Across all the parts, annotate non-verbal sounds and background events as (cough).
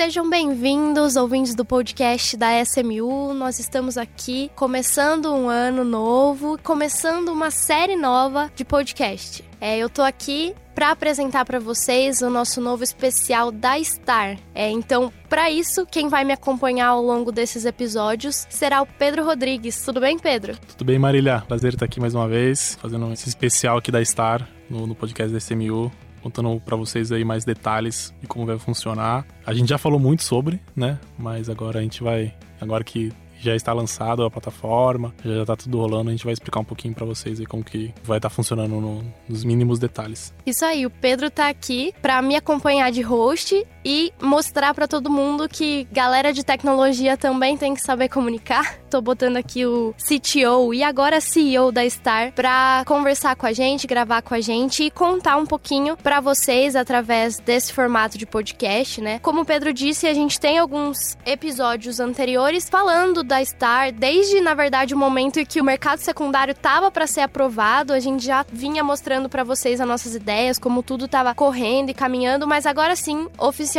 Sejam bem-vindos, ouvintes do podcast da SMU. Nós estamos aqui começando um ano novo, começando uma série nova de podcast. É, eu tô aqui para apresentar para vocês o nosso novo especial da Star. É, então, para isso, quem vai me acompanhar ao longo desses episódios será o Pedro Rodrigues. Tudo bem, Pedro? Tudo bem, Marília. Prazer estar aqui mais uma vez, fazendo esse especial aqui da Star no, no podcast da SMU contando para vocês aí mais detalhes de como vai funcionar. A gente já falou muito sobre, né? Mas agora a gente vai, agora que já está lançado a plataforma, já está tudo rolando, a gente vai explicar um pouquinho para vocês aí como que vai estar tá funcionando no, nos mínimos detalhes. Isso aí, o Pedro tá aqui para me acompanhar de host e mostrar para todo mundo que galera de tecnologia também tem que saber comunicar. Tô botando aqui o CTO e agora CEO da Star para conversar com a gente, gravar com a gente e contar um pouquinho para vocês através desse formato de podcast, né? Como o Pedro disse, a gente tem alguns episódios anteriores falando da Star, desde na verdade o momento em que o mercado secundário tava para ser aprovado, a gente já vinha mostrando para vocês as nossas ideias, como tudo tava correndo e caminhando, mas agora sim, oficialmente,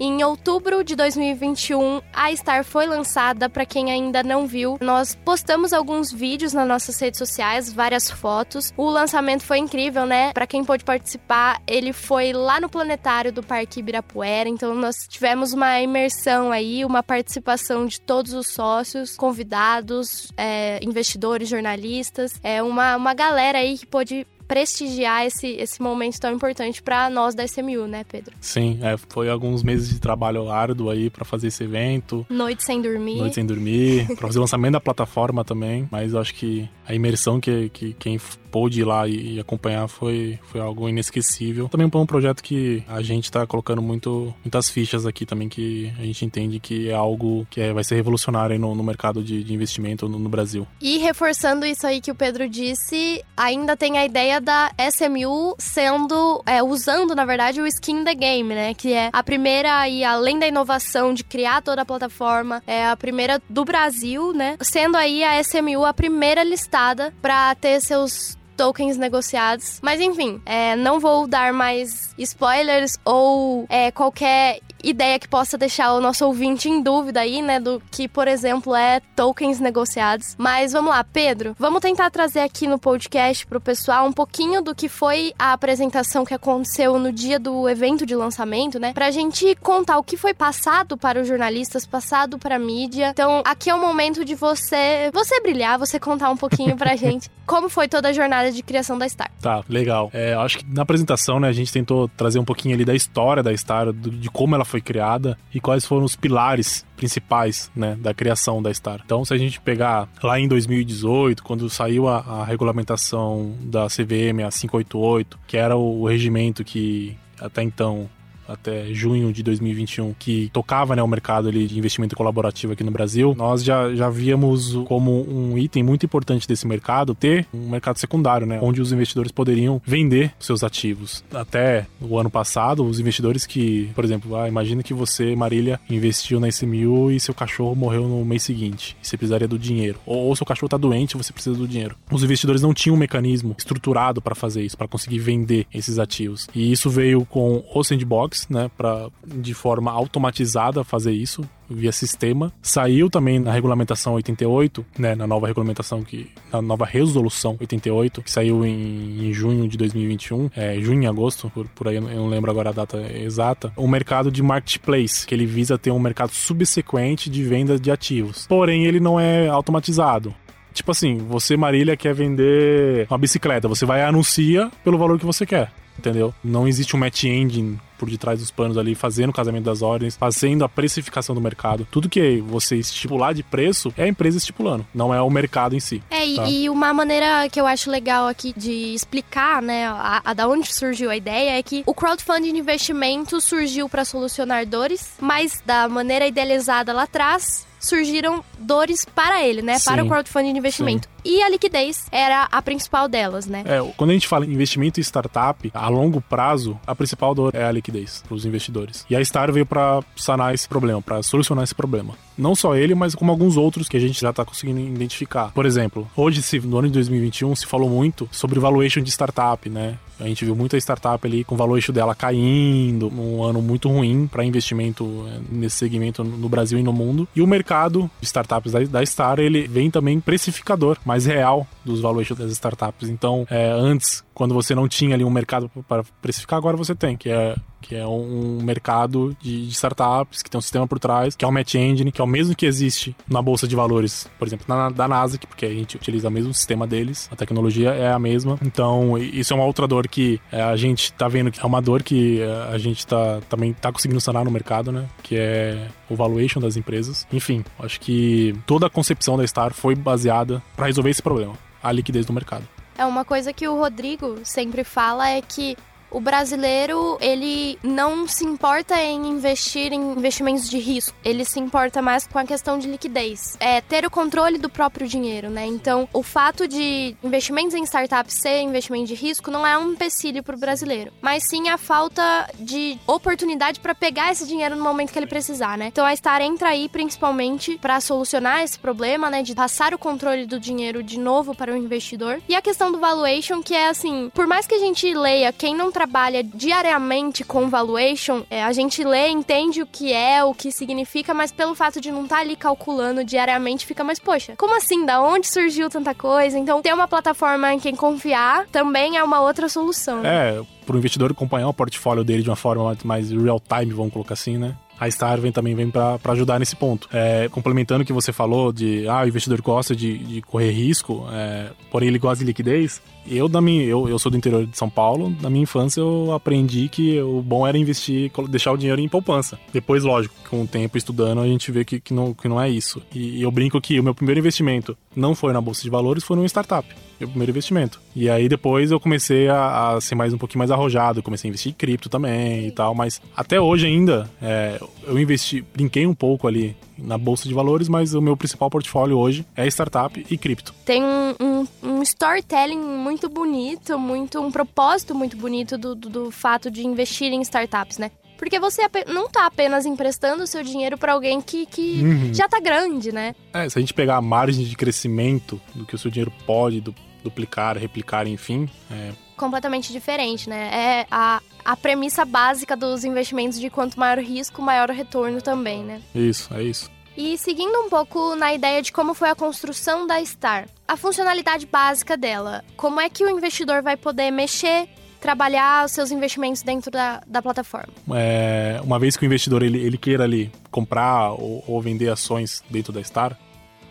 em outubro de 2021, a Star foi lançada para quem ainda não viu. Nós postamos alguns vídeos nas nossas redes sociais, várias fotos. O lançamento foi incrível, né? Para quem pôde participar, ele foi lá no planetário do Parque Ibirapuera, então nós tivemos uma imersão aí, uma participação de todos os sócios sócios, convidados, é, investidores, jornalistas, é uma, uma galera aí que pôde prestigiar esse, esse momento tão importante para nós da SMU, né, Pedro? Sim, é, foi alguns meses de trabalho árduo aí para fazer esse evento. Noite sem dormir. Noite sem dormir, para fazer o lançamento da plataforma também, mas eu acho que a imersão que, que quem pôde ir lá e, acompanhar foi, foi algo inesquecível. Também um projeto que a gente está colocando muito, muitas fichas aqui também, que a gente entende que é algo que é, vai ser revolucionário no, no mercado de, de investimento no, no, Brasil. E reforçando isso aí que o Pedro disse, ainda tem a ideia da SMU sendo, é, usando na verdade o skin the game, né? Que é a primeira e além da inovação de criar toda a plataforma, é a primeira do Brasil, né? Sendo aí a SMU a primeira listada para ter seus tokens negociados. Mas enfim, é, não vou dar mais spoilers ou é, qualquer ideia que possa deixar o nosso ouvinte em dúvida aí, né, do que, por exemplo, é tokens negociados. Mas vamos lá, Pedro, vamos tentar trazer aqui no podcast pro pessoal um pouquinho do que foi a apresentação que aconteceu no dia do evento de lançamento, né, pra gente contar o que foi passado para os jornalistas, passado para a mídia. Então, aqui é o momento de você, você brilhar, você contar um pouquinho pra (laughs) gente como foi toda a jornada de criação da Star. Tá, legal. É, acho que na apresentação, né, a gente tentou trazer um pouquinho ali da história da Star, de como ela foi criada e quais foram os pilares principais, né, da criação da Star. Então, se a gente pegar lá em 2018, quando saiu a, a regulamentação da CVM, a 588, que era o regimento que até então até junho de 2021, que tocava né, o mercado ali, de investimento colaborativo aqui no Brasil, nós já, já víamos como um item muito importante desse mercado ter um mercado secundário, né, onde os investidores poderiam vender seus ativos. Até o ano passado, os investidores que, por exemplo, ah, imagina que você, Marília, investiu na SMU e seu cachorro morreu no mês seguinte, e você precisaria do dinheiro. Ou, ou seu cachorro está doente você precisa do dinheiro. Os investidores não tinham um mecanismo estruturado para fazer isso, para conseguir vender esses ativos. E isso veio com o Sandbox, né, para de forma automatizada fazer isso via sistema. Saiu também na regulamentação 88, né, na nova regulamentação que na nova resolução 88, que saiu em, em junho de 2021, é, junho agosto, por, por aí eu não lembro agora a data exata, o mercado de marketplace, que ele visa ter um mercado subsequente de venda de ativos. Porém, ele não é automatizado. Tipo assim, você, Marília, quer vender uma bicicleta, você vai e anuncia pelo valor que você quer entendeu? Não existe um match engine por detrás dos panos ali, fazendo o casamento das ordens, fazendo a precificação do mercado. Tudo que você estipular de preço é a empresa estipulando, não é o mercado em si. É, tá? e uma maneira que eu acho legal aqui de explicar, né, a, a da onde surgiu a ideia é que o crowdfunding de investimento surgiu para solucionar dores, mas da maneira idealizada lá atrás, surgiram dores para ele, né? Sim, para o crowdfunding de investimento. Sim. E a liquidez era a principal delas, né? É, quando a gente fala em investimento em startup, a longo prazo, a principal dor é a liquidez para os investidores. E a Star veio para sanar esse problema, para solucionar esse problema. Não só ele, mas como alguns outros que a gente já está conseguindo identificar. Por exemplo, hoje, no ano de 2021, se falou muito sobre valuation de startup, né? A gente viu muita startup ali com o valuation dela caindo, um ano muito ruim para investimento eh, nesse segmento no Brasil e no mundo. E o mercado de startups da, Star, ele vem também precificador, mais real dos valuations das startups. Então, é, antes, quando você não tinha ali um mercado para precificar, agora você tem, que é que é um mercado de, de, startups que tem um sistema por trás, que é o Match Engine, que é o mesmo que existe na bolsa de valores, por exemplo, na, da Nasdaq, porque a gente utiliza o mesmo sistema deles, a tecnologia é a mesma. Então, isso é uma outra dor que é, a gente tá vendo que é uma dor que é, a gente tá também tá conseguindo sanar no mercado, né? Que é o valuation das empresas. Enfim, acho que toda a concepção da Star foi baseada para resolver esse problema, a liquidez do mercado. É uma coisa que o Rodrigo sempre fala é que o brasileiro, ele não se importa em investir em investimentos de risco. Ele se importa mais com a questão de liquidez. É ter o controle do próprio dinheiro, né? Então, o fato de investimentos em startups ser investimento de risco não é um empecilho para o brasileiro, mas sim a falta de oportunidade para pegar esse dinheiro no momento que ele precisar, né? Então, a Star entra aí principalmente para solucionar esse problema, né, de passar o controle do dinheiro de novo para o investidor. E a questão do valuation, que é assim, por mais que a gente leia quem não trabalha diariamente com valuation, é, a gente lê, entende o que é, o que significa, mas pelo fato de não estar tá ali calculando diariamente, fica mais, poxa, como assim? Da onde surgiu tanta coisa? Então, ter uma plataforma em quem confiar também é uma outra solução. Né? É, para o investidor acompanhar o portfólio dele de uma forma mais real time, vamos colocar assim, né? a Star vem, também vem para ajudar nesse ponto. É, complementando o que você falou de ah, o investidor gosta de, de correr risco, é, porém ele gosta de liquidez. Eu, da minha, eu, eu sou do interior de São Paulo, na minha infância eu aprendi que o bom era investir, deixar o dinheiro em poupança. Depois, lógico, com o tempo estudando, a gente vê que, que, não, que não é isso. E, e eu brinco que o meu primeiro investimento não foi na Bolsa de Valores, foi numa startup. Meu primeiro investimento. E aí depois eu comecei a, a ser mais um pouquinho mais arrojado, comecei a investir em cripto também e tal, mas até hoje ainda é, eu investi, brinquei um pouco ali na bolsa de valores, mas o meu principal portfólio hoje é startup e cripto. Tem um, um, um storytelling muito bonito, muito um propósito muito bonito do, do, do fato de investir em startups, né? Porque você não está apenas emprestando o seu dinheiro para alguém que, que uhum. já está grande, né? É, se a gente pegar a margem de crescimento do que o seu dinheiro pode duplicar, replicar, enfim, é... completamente diferente, né? É a, a premissa básica dos investimentos de quanto maior o risco, maior o retorno também, né? Isso, é isso. E seguindo um pouco na ideia de como foi a construção da Star, a funcionalidade básica dela, como é que o investidor vai poder mexer, trabalhar os seus investimentos dentro da, da plataforma? É, uma vez que o investidor ele, ele queira ali comprar ou, ou, vender ações dentro da Star,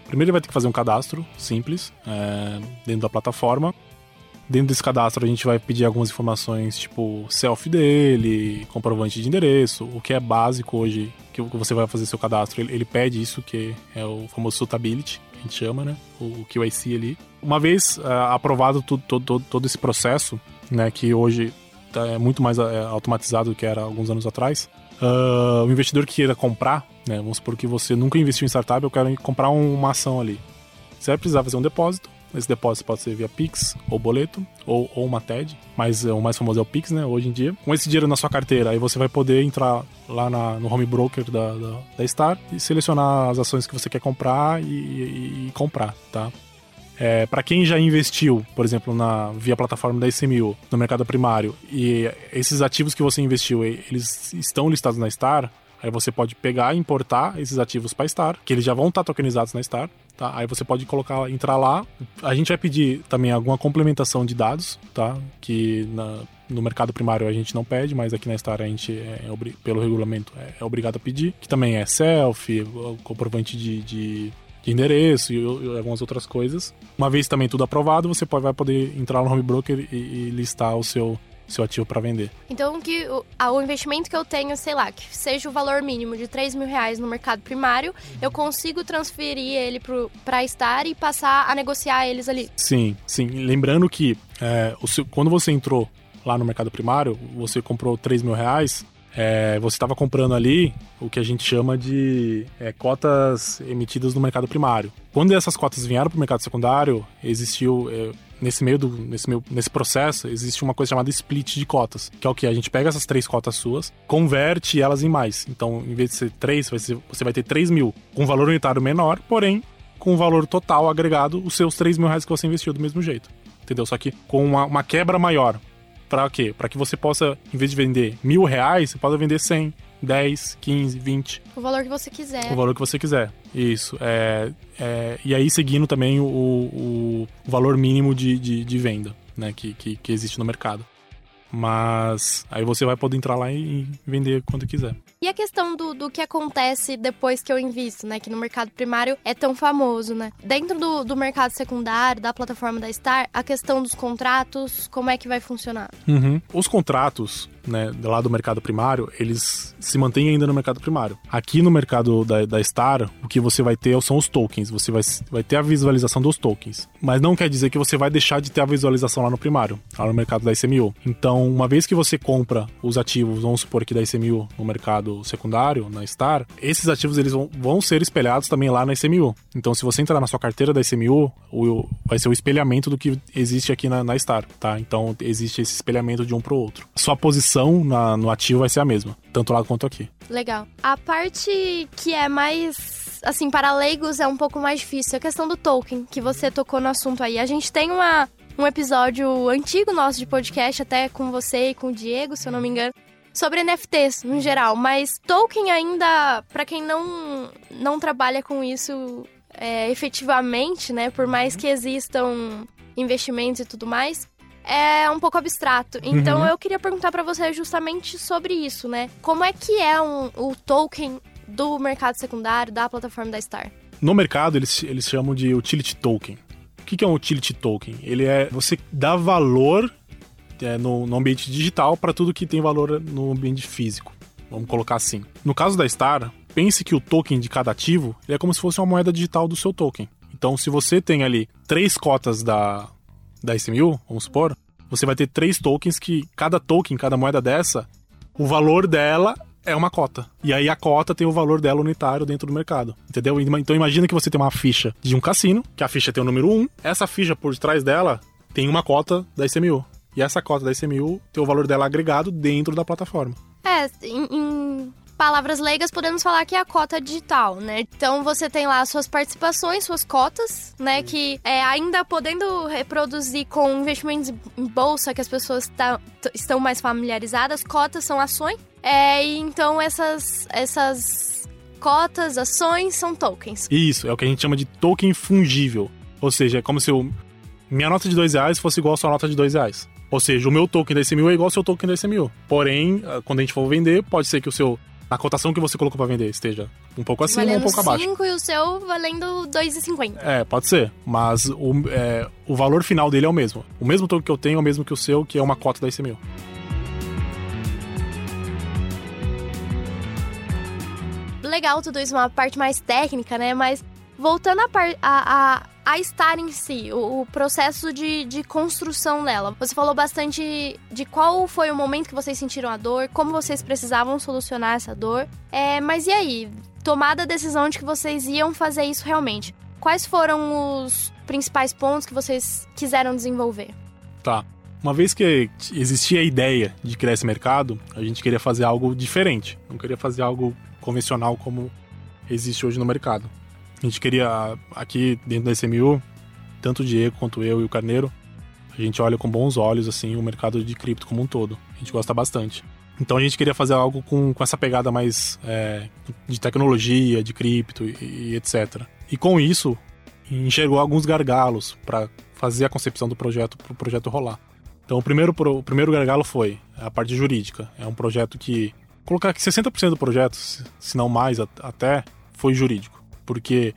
primeiro ele vai ter que fazer um cadastro simples é, dentro da plataforma Dentro desse cadastro a gente vai pedir algumas informações, tipo selfie dele, comprovante de endereço, o que é básico hoje que você vai fazer seu cadastro. Ele, ele pede isso, que é o famoso suitability, que a gente chama, né? O, o QIC ali. Uma vez uh, aprovado tudo, todo, todo esse processo, né? Que hoje tá, é muito mais uh, automatizado do que era alguns anos atrás. Uh, o investidor que queira comprar, né? Vamos supor que você nunca investiu em startup, eu quero comprar uma ação ali. Você vai precisar fazer um depósito esse depósito pode ser via Pix ou boleto ou, ou uma TED, mas é, o mais famoso é o Pix, né, hoje em dia. Com esse dinheiro na sua carteira, aí você vai poder entrar lá na, no home broker da, da, da, Star e selecionar as ações que você quer comprar e, e, e comprar, tá? É, para quem já investiu, por exemplo, na via plataforma da SMU, no mercado primário, e esses ativos que você investiu, eles estão listados na Star, aí você pode pegar e importar esses ativos para Star, que eles já vão estar tokenizados na Star, Tá? Aí você pode colocar, entrar lá. A gente vai pedir também alguma complementação de dados, tá? Que na, no mercado primário a gente não pede, mas aqui na Star a gente, é, é, pelo regulamento, é, é, obrigado a pedir. Que também é selfie, comprovante de, de de endereço e, e, algumas outras coisas. Uma vez também tudo aprovado, você pode, vai poder entrar no home broker e, e listar o seu seu ativo para vender. Então, que o, o, investimento que eu tenho, sei lá, que seja o valor mínimo de 3 mil reais no mercado primário, eu consigo transferir ele para Star e passar a negociar eles ali. Sim, sim. Lembrando que é, seu, quando você entrou lá no mercado primário, você comprou 3 mil reais, é, você estava comprando ali o que a gente chama de é, cotas emitidas no mercado primário. Quando essas cotas vieram para o mercado secundário, existiu é, nesse meio do nesse, meio, nesse processo existe uma coisa chamada split de cotas, que é o que a gente pega essas três cotas suas, converte elas em mais. Então, em vez de ser três, vai ser, você vai ter 3 mil com valor unitário menor, porém com o valor total agregado, os seus 3 mil reais que você investiu do mesmo jeito. Entendeu? Só que com uma, uma quebra maior. Para quê? Para que você possa, em vez de vender mil reais, você possa vender 100, 10, 15, 20. O valor que você quiser. O valor que você quiser. Isso. É, é, e aí seguindo também o, o, o valor mínimo de, de, de venda né, que, que, que, existe no mercado. Mas aí você vai poder entrar lá e vender quando quiser. E a questão do, do que acontece depois que eu invisto, né? Que no mercado primário é tão famoso, né? Dentro do, do mercado secundário, da plataforma da Star, a questão dos contratos, como é que vai funcionar? Uhum. Os contratos, né, lá do mercado primário, eles se mantêm ainda no mercado primário. Aqui no mercado da, da Star, o que você vai ter são os tokens. Você vai, vai ter a visualização dos tokens. Mas não quer dizer que você vai deixar de ter a visualização lá no primário, lá no mercado da ICMU. Então, uma vez que você compra os ativos, vamos supor aqui da ICMU no mercado mercado secundário, na Star, esses ativos eles vão, vão ser espelhados também lá na ICMU. Então, se você entrar na sua carteira da ICMU, o, vai ser o espelhamento do que existe aqui na, na Star, tá? Então, existe esse espelhamento de um para o outro. Sua posição na, no ativo vai ser a mesma, tanto lá quanto aqui. Legal. A parte que é mais assim, para leigos é um pouco mais difícil. A questão do token, que você tocou no assunto aí. A gente tem uma, um episódio antigo nosso de podcast, até com você e com o Diego, se eu não me engano, sobre NFTs no geral, mas Tolkien ainda, para quem não, não trabalha com isso é, efetivamente, né, por mais que existam investimentos e tudo mais, é um pouco abstrato. Então uhum. eu queria perguntar para você justamente sobre isso, né? Como é que é um, o token do mercado secundário da plataforma da Star? No mercado eles, eles chamam de utility token. O que é um utility token? Ele é você dá valor é, no, no ambiente digital para tudo que tem valor no ambiente físico. Vamos colocar assim. No caso da Star, pense que o token de cada ativo é como se fosse uma moeda digital do seu token. Então, se você tem ali três cotas da, da ICMU, vamos supor, você vai ter três tokens que cada token, cada moeda dessa, o valor dela é uma cota. E aí a cota tem o valor dela unitário dentro do mercado. Entendeu? Então imagina que você tem uma ficha de um cassino, que a ficha tem o número 1, essa ficha por trás dela tem uma cota da ICMU. E essa cota da ICMU tem o valor dela agregado dentro da plataforma. É, em, em palavras leigas, podemos falar que é a cota digital, né? Então você tem lá suas participações, suas cotas, né? Que é, ainda podendo reproduzir com investimentos em bolsa que as pessoas tá, estão mais familiarizadas, cotas são ações. É, e então essas, essas cotas, ações são tokens. Isso, é o que a gente chama de token fungível. Ou seja, é como se eu, minha nota de dois reais fosse igual a sua nota de dois reais. Ou seja, o meu token da ICMU é igual ao seu token da ICMU. Porém, ah, quando a gente for vender, pode ser que o seu a cotação que você colocou para vender esteja um pouco acima valendo ou um pouco abaixo. 5 e o seu valendo 2,50. É, pode ser. Mas o, é, o valor final dele é o mesmo. O mesmo token que eu tenho é o mesmo que o seu, que é uma cota da ICMU. Legal tudo isso, uma parte mais técnica, né? Mas voltando a, par, a, a, a estar em si, o, o, processo de, de construção dela. Você falou bastante de qual foi o momento que vocês sentiram a dor, como vocês precisavam solucionar essa dor. É, mas e aí? Tomada a decisão de que vocês iam fazer isso realmente. Quais foram os principais pontos que vocês quiseram desenvolver? Tá. Uma vez que existia a ideia de criar esse mercado, a gente queria fazer algo diferente. Não queria fazer algo convencional como existe hoje no mercado. A gente queria, aqui dentro da SMU, tanto o Diego quanto eu e o Carneiro, a gente olha com bons olhos assim o mercado de cripto como um todo. A gente gosta bastante. Então a gente queria fazer algo com, com essa pegada mais é, de tecnologia, de cripto e, e, etc. E com isso, enxergou alguns gargalos para fazer a concepção do projeto para o projeto rolar. Então o primeiro, o primeiro gargalo foi a parte jurídica. É um projeto que. Colocar que 60% do projeto, se não mais até, foi jurídico porque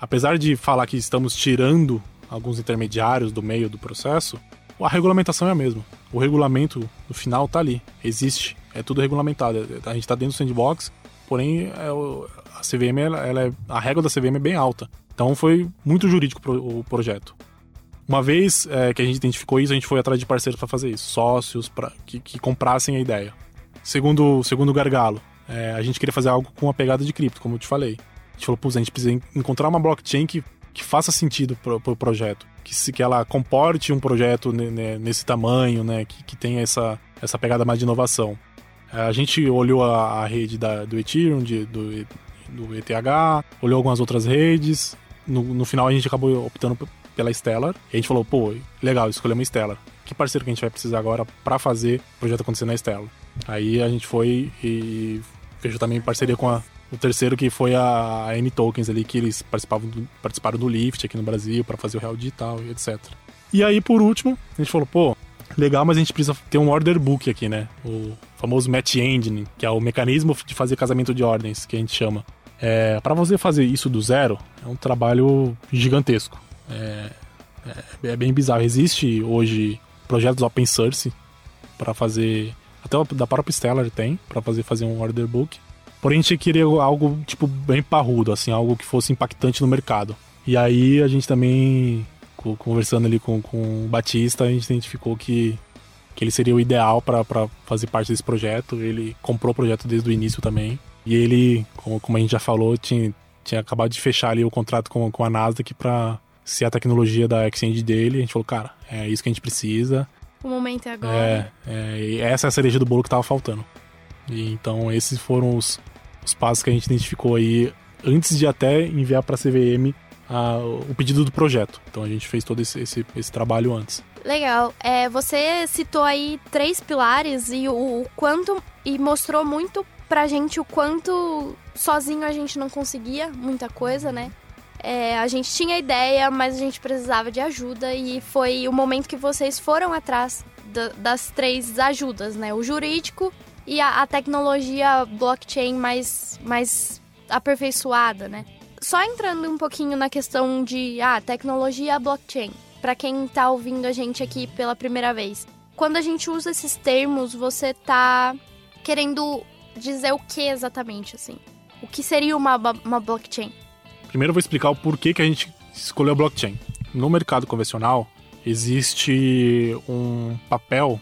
apesar de falar que estamos tirando alguns intermediários do meio do processo, a regulamentação é a mesma. O regulamento no final está ali, existe, é tudo regulamentado. A gente está dentro do sandbox, porém é a CVM, ela, é, a regra da CVM é bem alta. Então foi muito jurídico o projeto. Uma vez é, que a gente identificou isso, a gente foi atrás de parceiros para fazer isso, sócios que, que comprassem a ideia. segundo, segundo gargalo, é, a gente queria fazer algo com a pegada de cripto, como eu te falei. Gente falou, pô, a gente precisa encontrar uma blockchain que, que faça sentido pro, pro projeto. Que, se, que ela comporte um projeto nesse tamanho, né? Que, que tenha essa, essa pegada mais de inovação. É, a gente olhou a, a rede da, do Ethereum, de, do, do ETH, olhou algumas outras redes. No, no final a gente acabou optando pela Stellar. E a gente falou, pô, legal, escolhemos Stellar. Que parceiro que a gente vai precisar agora para fazer o projeto acontecer na Stellar? Aí a gente foi e fechou também parceria com a, o terceiro que foi a N Tokens ali, que eles participavam do, participaram do Lift aqui no Brasil para fazer o Real Digital e etc. E aí, por último, a gente falou, pô, legal, mas a gente precisa ter um order book aqui, né? O famoso match engine, que é o mecanismo de fazer casamento de ordens, que a gente chama. É, para você fazer isso do zero, é um trabalho gigantesco. É, é, é bem bizarro. Existe hoje projetos open source para fazer. Até da própria Stellar tem, para fazer, fazer um order book. Porém, a gente queria algo, tipo, bem parrudo, assim, algo que fosse impactante no mercado. E aí a gente também, conversando ali com, com o Batista, a gente identificou que, que ele seria o ideal para fazer parte desse projeto. Ele comprou o projeto desde o início também. E ele, como, como a gente já falou, tinha, tinha acabado de fechar ali o contrato com, com a Nasdaq para ser a tecnologia da exchange dele. A gente falou, cara, é isso que a gente precisa. O momento é agora. É, é e essa é a cereja do bolo que tava faltando. E então esses foram os, os passos que a gente identificou aí antes de até enviar para a CVM o pedido do projeto. Então a gente fez todo esse, esse, esse trabalho antes. Legal. É, você citou aí três pilares e o, o quanto e mostrou muito pra gente o quanto sozinho a gente não conseguia muita coisa, né? É, a gente tinha ideia, mas a gente precisava de ajuda e foi o momento que vocês foram atrás das três ajudas, né? O jurídico e a, a, tecnologia blockchain mais, mais aperfeiçoada, né? Só entrando um pouquinho na questão de ah, tecnologia blockchain, para quem tá ouvindo a gente aqui pela primeira vez. Quando a gente usa esses termos, você tá querendo dizer o que exatamente, assim? O que seria uma, uma blockchain? Primeiro eu vou explicar o porquê que a gente escolheu blockchain. No mercado convencional, existe um papel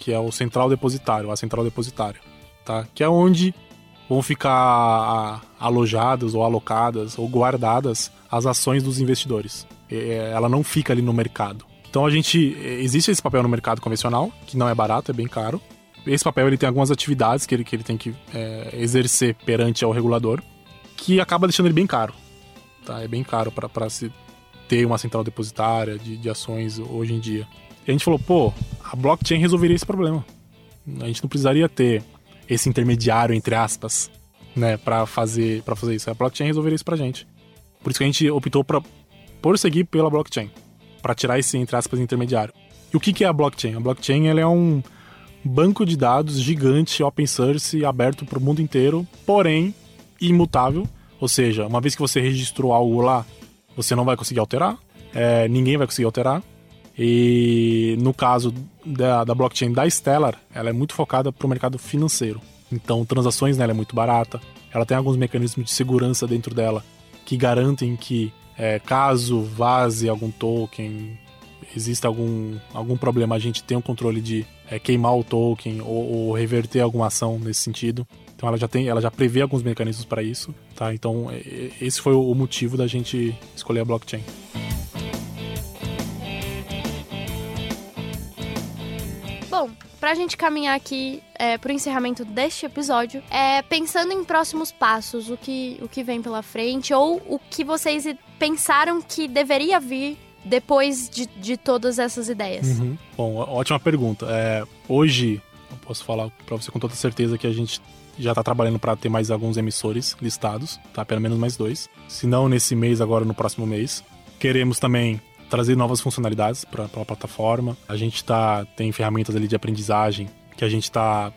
que é o central depositário, a central depositária, tá? Que é onde vão ficar alojadas ou alocadas ou guardadas as ações dos investidores. Ela não fica ali no mercado. Então a gente existe esse papel no mercado convencional, que não é barato, é bem caro. Esse papel ele tem algumas atividades que ele, que ele tem que é, exercer perante ao regulador, que acaba deixando ele bem caro. Tá? É bem caro para se ter uma central depositária de, de ações hoje em dia. E a gente falou, pô, a blockchain resolveria esse problema. A gente não precisaria ter esse intermediário, entre aspas, né, para fazer, pra fazer isso. A blockchain resolveria isso pra gente. Por isso que a gente optou pra, por seguir pela blockchain, para tirar esse, entre aspas, intermediário. E o que, que é a blockchain? A blockchain ela é um banco de dados gigante, open source, aberto para o mundo inteiro, porém imutável. Ou seja, uma vez que você registrou algo lá, você não vai conseguir alterar, é, ninguém vai conseguir alterar. E no caso da, da blockchain da Stellar, ela é muito focada para o mercado financeiro. Então, transações nela é muito barata. Ela tem alguns mecanismos de segurança dentro dela que garantem que, é, caso vaze algum token, exista algum, algum problema, a gente tem o controle de é, queimar o token ou, ou, reverter alguma ação nesse sentido. Então ela já tem, ela já prevê alguns mecanismos para isso, tá? Então é, esse foi o motivo da gente escolher a blockchain. Bom, para a gente caminhar aqui é, para o encerramento deste episódio, é, pensando em próximos passos, o que, o que vem pela frente, ou o que vocês pensaram que deveria vir depois de, de todas essas ideias? Uhum. Bom, ótima pergunta. É, hoje, eu posso falar para você com toda certeza que a gente já está trabalhando para ter mais alguns emissores listados, tá? Pelo menos mais dois. Se não nesse mês, agora no próximo mês. Queremos também trazer novas funcionalidades para a plataforma. A gente tá, tem ferramentas ali de aprendizagem que a gente está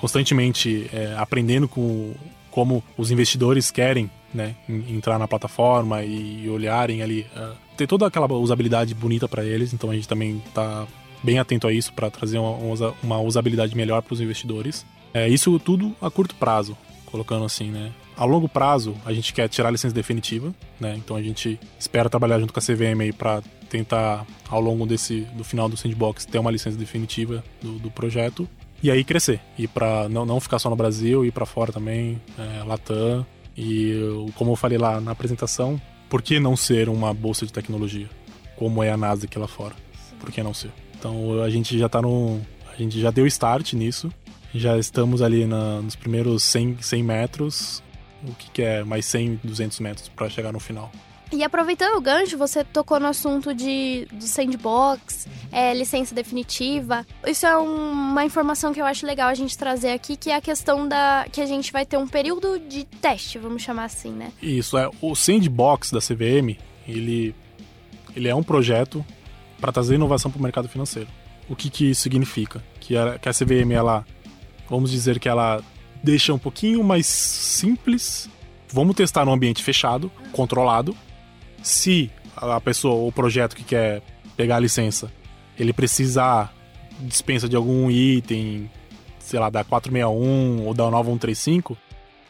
constantemente é, aprendendo com como os investidores querem né, entrar na plataforma e olharem ali, uh, ter toda aquela usabilidade bonita para eles. Então a gente também está bem atento a isso para trazer uma, uma, usabilidade melhor para os investidores. É, isso tudo a curto prazo, colocando assim, né? A longo prazo, a gente quer tirar a licença definitiva, né? Então a gente espera trabalhar junto com a CVM aí para tentar, ao longo desse do final do sandbox, ter uma licença definitiva do, do projeto. e aí crescer. E para não, não ficar só no Brasil, ir para fora também, é, Latam. E como eu falei lá na apresentação, por que não ser uma bolsa de tecnologia? Como é a Nasdaq lá fora? Por que não ser? Então a gente já tá no. A gente já deu start nisso. Já estamos ali na, nos primeiros 100, 100 metros. O que, que é mais 100, 200 metros para chegar no final. E aproveitando o gancho, você tocou no assunto de, de sandbox, é, licença definitiva. Isso é um, uma informação que eu acho legal a gente trazer aqui, que é a questão da que a gente vai ter um período de teste, vamos chamar assim, né? Isso, é. O sandbox da CVM, ele, ele é um projeto para trazer inovação para o mercado financeiro. O que, que isso significa? Que a, que a CVM, ela, vamos dizer que ela deixa um pouquinho mais simples. Vamos testar num ambiente fechado, controlado, se a pessoa, o projeto que quer pegar a licença, ele precisar dispensa de algum item, sei lá, da 461 ou da 9135,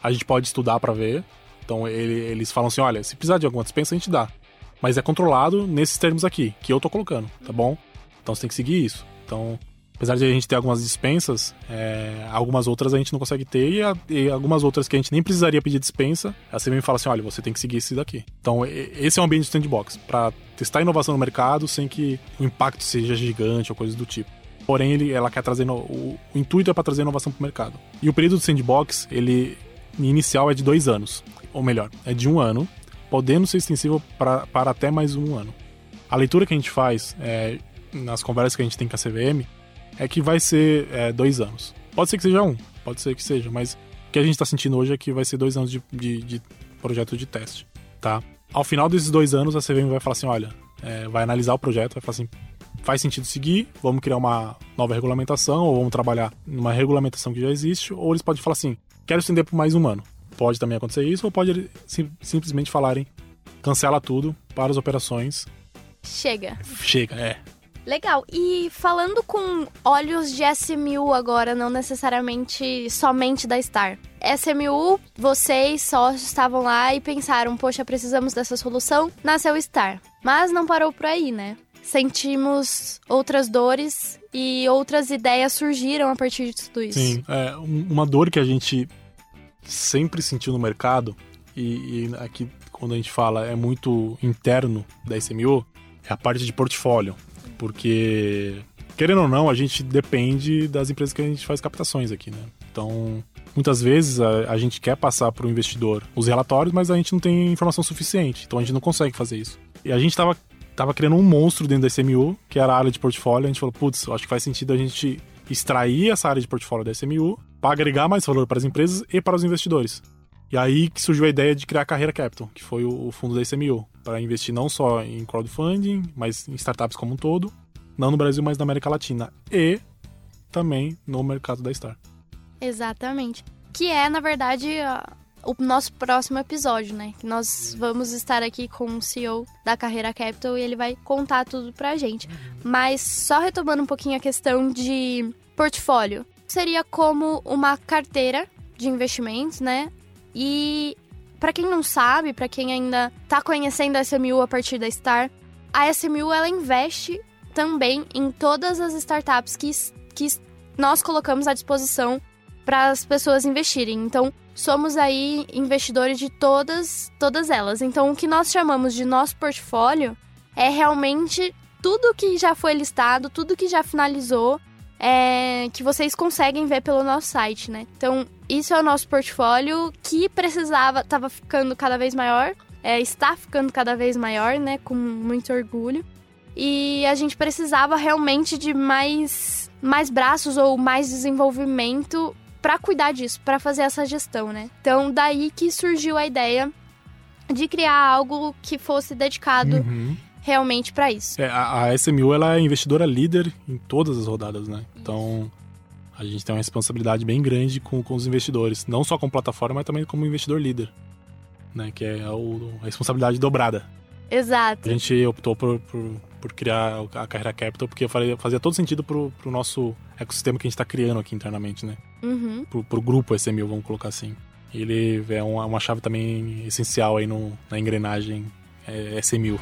a gente pode estudar para ver. Então ele, eles falam assim, olha, se precisar de alguma dispensa a gente dá. Mas é controlado nesses termos aqui, que eu tô colocando, tá bom? Então você tem que seguir isso. Então apesar de a gente ter algumas dispensas, é, algumas outras a gente não consegue ter e, a, e, algumas outras que a gente nem precisaria pedir dispensa, a CVM fala assim, olha, você tem que seguir esse daqui. Então esse é um ambiente de sandbox, para testar inovação no mercado sem que o impacto seja gigante ou coisas do tipo. Porém, ele, ela quer trazer, no, o, o intuito é para trazer inovação para o mercado. E o período do sandbox, ele inicial é de dois anos, ou melhor, é de um ano, podendo ser extensível pra, para até mais um ano. A leitura que a gente faz é, nas conversas que a gente tem com a CVM é que vai ser é, dois anos. Pode ser que seja um, pode ser que seja, mas o que a gente está sentindo hoje é que vai ser dois anos de, de, de, projeto de teste, tá? Ao final desses dois anos, a CVM vai falar assim, olha, é, vai analisar o projeto, vai falar assim, faz sentido seguir, vamos criar uma nova regulamentação, ou vamos trabalhar numa regulamentação que já existe, ou eles podem falar assim, quero estender por mais um ano. Pode também acontecer isso, ou pode sim, simplesmente falarem, cancela tudo, para as operações. Chega. Chega, é. Legal. E falando com olhos de SMU agora, não necessariamente somente da Star. SMU, vocês só estavam lá e pensaram, poxa, precisamos dessa solução, nasceu Star. Mas não parou por aí, né? Sentimos outras dores e outras ideias surgiram a partir de tudo isso. Sim, é, uma dor que a gente sempre sentiu no mercado, e, e aqui quando a gente fala é muito interno da SMU, é a parte de portfólio porque querendo ou não, a gente depende das empresas que a gente faz captações aqui, né? Então, muitas vezes a, a gente quer passar para o investidor os relatórios, mas a gente não tem informação suficiente, então a gente não consegue fazer isso. E a gente estava tava criando um monstro dentro da SMU, que era a área de portfólio, a gente falou, putz, acho que faz sentido a gente extrair essa área de portfólio da SMU para agregar mais valor para as empresas e para os investidores. E aí que surgiu a ideia de criar a Carreira Capital, que foi o fundo da SMU, para investir não só em crowdfunding, mas em startups como um todo, não no Brasil, mas na América Latina e também no mercado da Star. Exatamente. Que é, na verdade, o nosso próximo episódio, né? Nós vamos estar aqui com o CEO da Carreira Capital e ele vai contar tudo pra gente. Mas só retomando um pouquinho a questão de portfólio. Seria como uma carteira de investimentos, né? E para quem não sabe, para quem ainda tá conhecendo a SMU a partir da Star, a SMU ela investe também em todas as startups que, que nós colocamos à disposição para as pessoas investirem. Então, somos aí investidores de todas, todas elas. Então, o que nós chamamos de nosso portfólio é realmente tudo que já foi listado, tudo que já finalizou é, que vocês conseguem ver pelo nosso site, né? Então, isso é o nosso portfólio que precisava, estava ficando cada vez maior, é, está ficando cada vez maior, né? Com muito orgulho. E a gente precisava realmente de mais, mais braços ou mais desenvolvimento para cuidar disso, para fazer essa gestão, né? Então, daí que surgiu a ideia de criar algo que fosse dedicado uhum realmente para isso. É, a, a, SMU ela é investidora líder em todas as rodadas, né? Então a gente tem uma responsabilidade bem grande com, com os investidores, não só como plataforma, mas também como investidor líder, né? Que é a, a responsabilidade dobrada. Exato. A gente optou por, por, por criar a Carreira Capital porque fazia, todo sentido pro, pro nosso ecossistema que a gente está criando aqui internamente, né? Uhum. Pro, pro grupo SMU, vamos colocar assim. Ele é uma, uma chave também essencial aí no, na engrenagem é, SMU.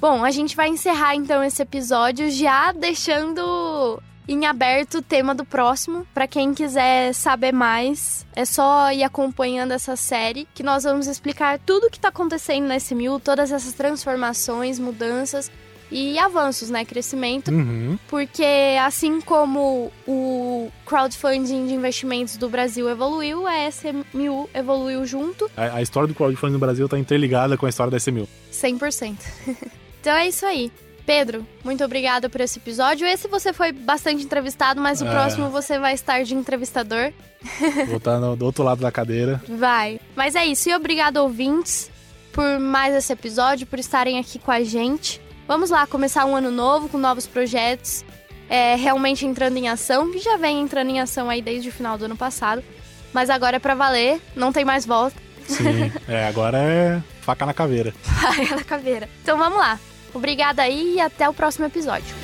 Bom, a gente vai encerrar então esse episódio já deixando em aberto o tema do próximo. Para quem quiser saber mais, é só ir acompanhando essa série que nós vamos explicar tudo o que tá acontecendo na SMU, todas essas transformações, mudanças e avanços, né? Crescimento. Uhum. Porque assim como o crowdfunding de investimentos do Brasil evoluiu, a SMU evoluiu junto. A, a história do crowdfunding no Brasil tá interligada com a história da SMU. 100%. (laughs) então é isso aí. Pedro, muito obrigada por esse episódio. Esse você foi bastante entrevistado, mas o É. próximo você vai estar de entrevistador. Vou estar no- do outro lado da cadeira. Vai. Mas é isso. E obrigado, ouvintes, por mais esse episódio, por estarem aqui com a gente. Vamos lá, começar um ano novo com novos projetos, é, realmente entrando em ação, que já vem entrando em ação aí desde o final do ano passado. Mas agora é pra valer, não tem mais volta. Sim. (laughs) é, agora é faca na caveira. (laughs) Vai, a caveira. Então vamos lá. Obrigada aí e até o próximo episódio.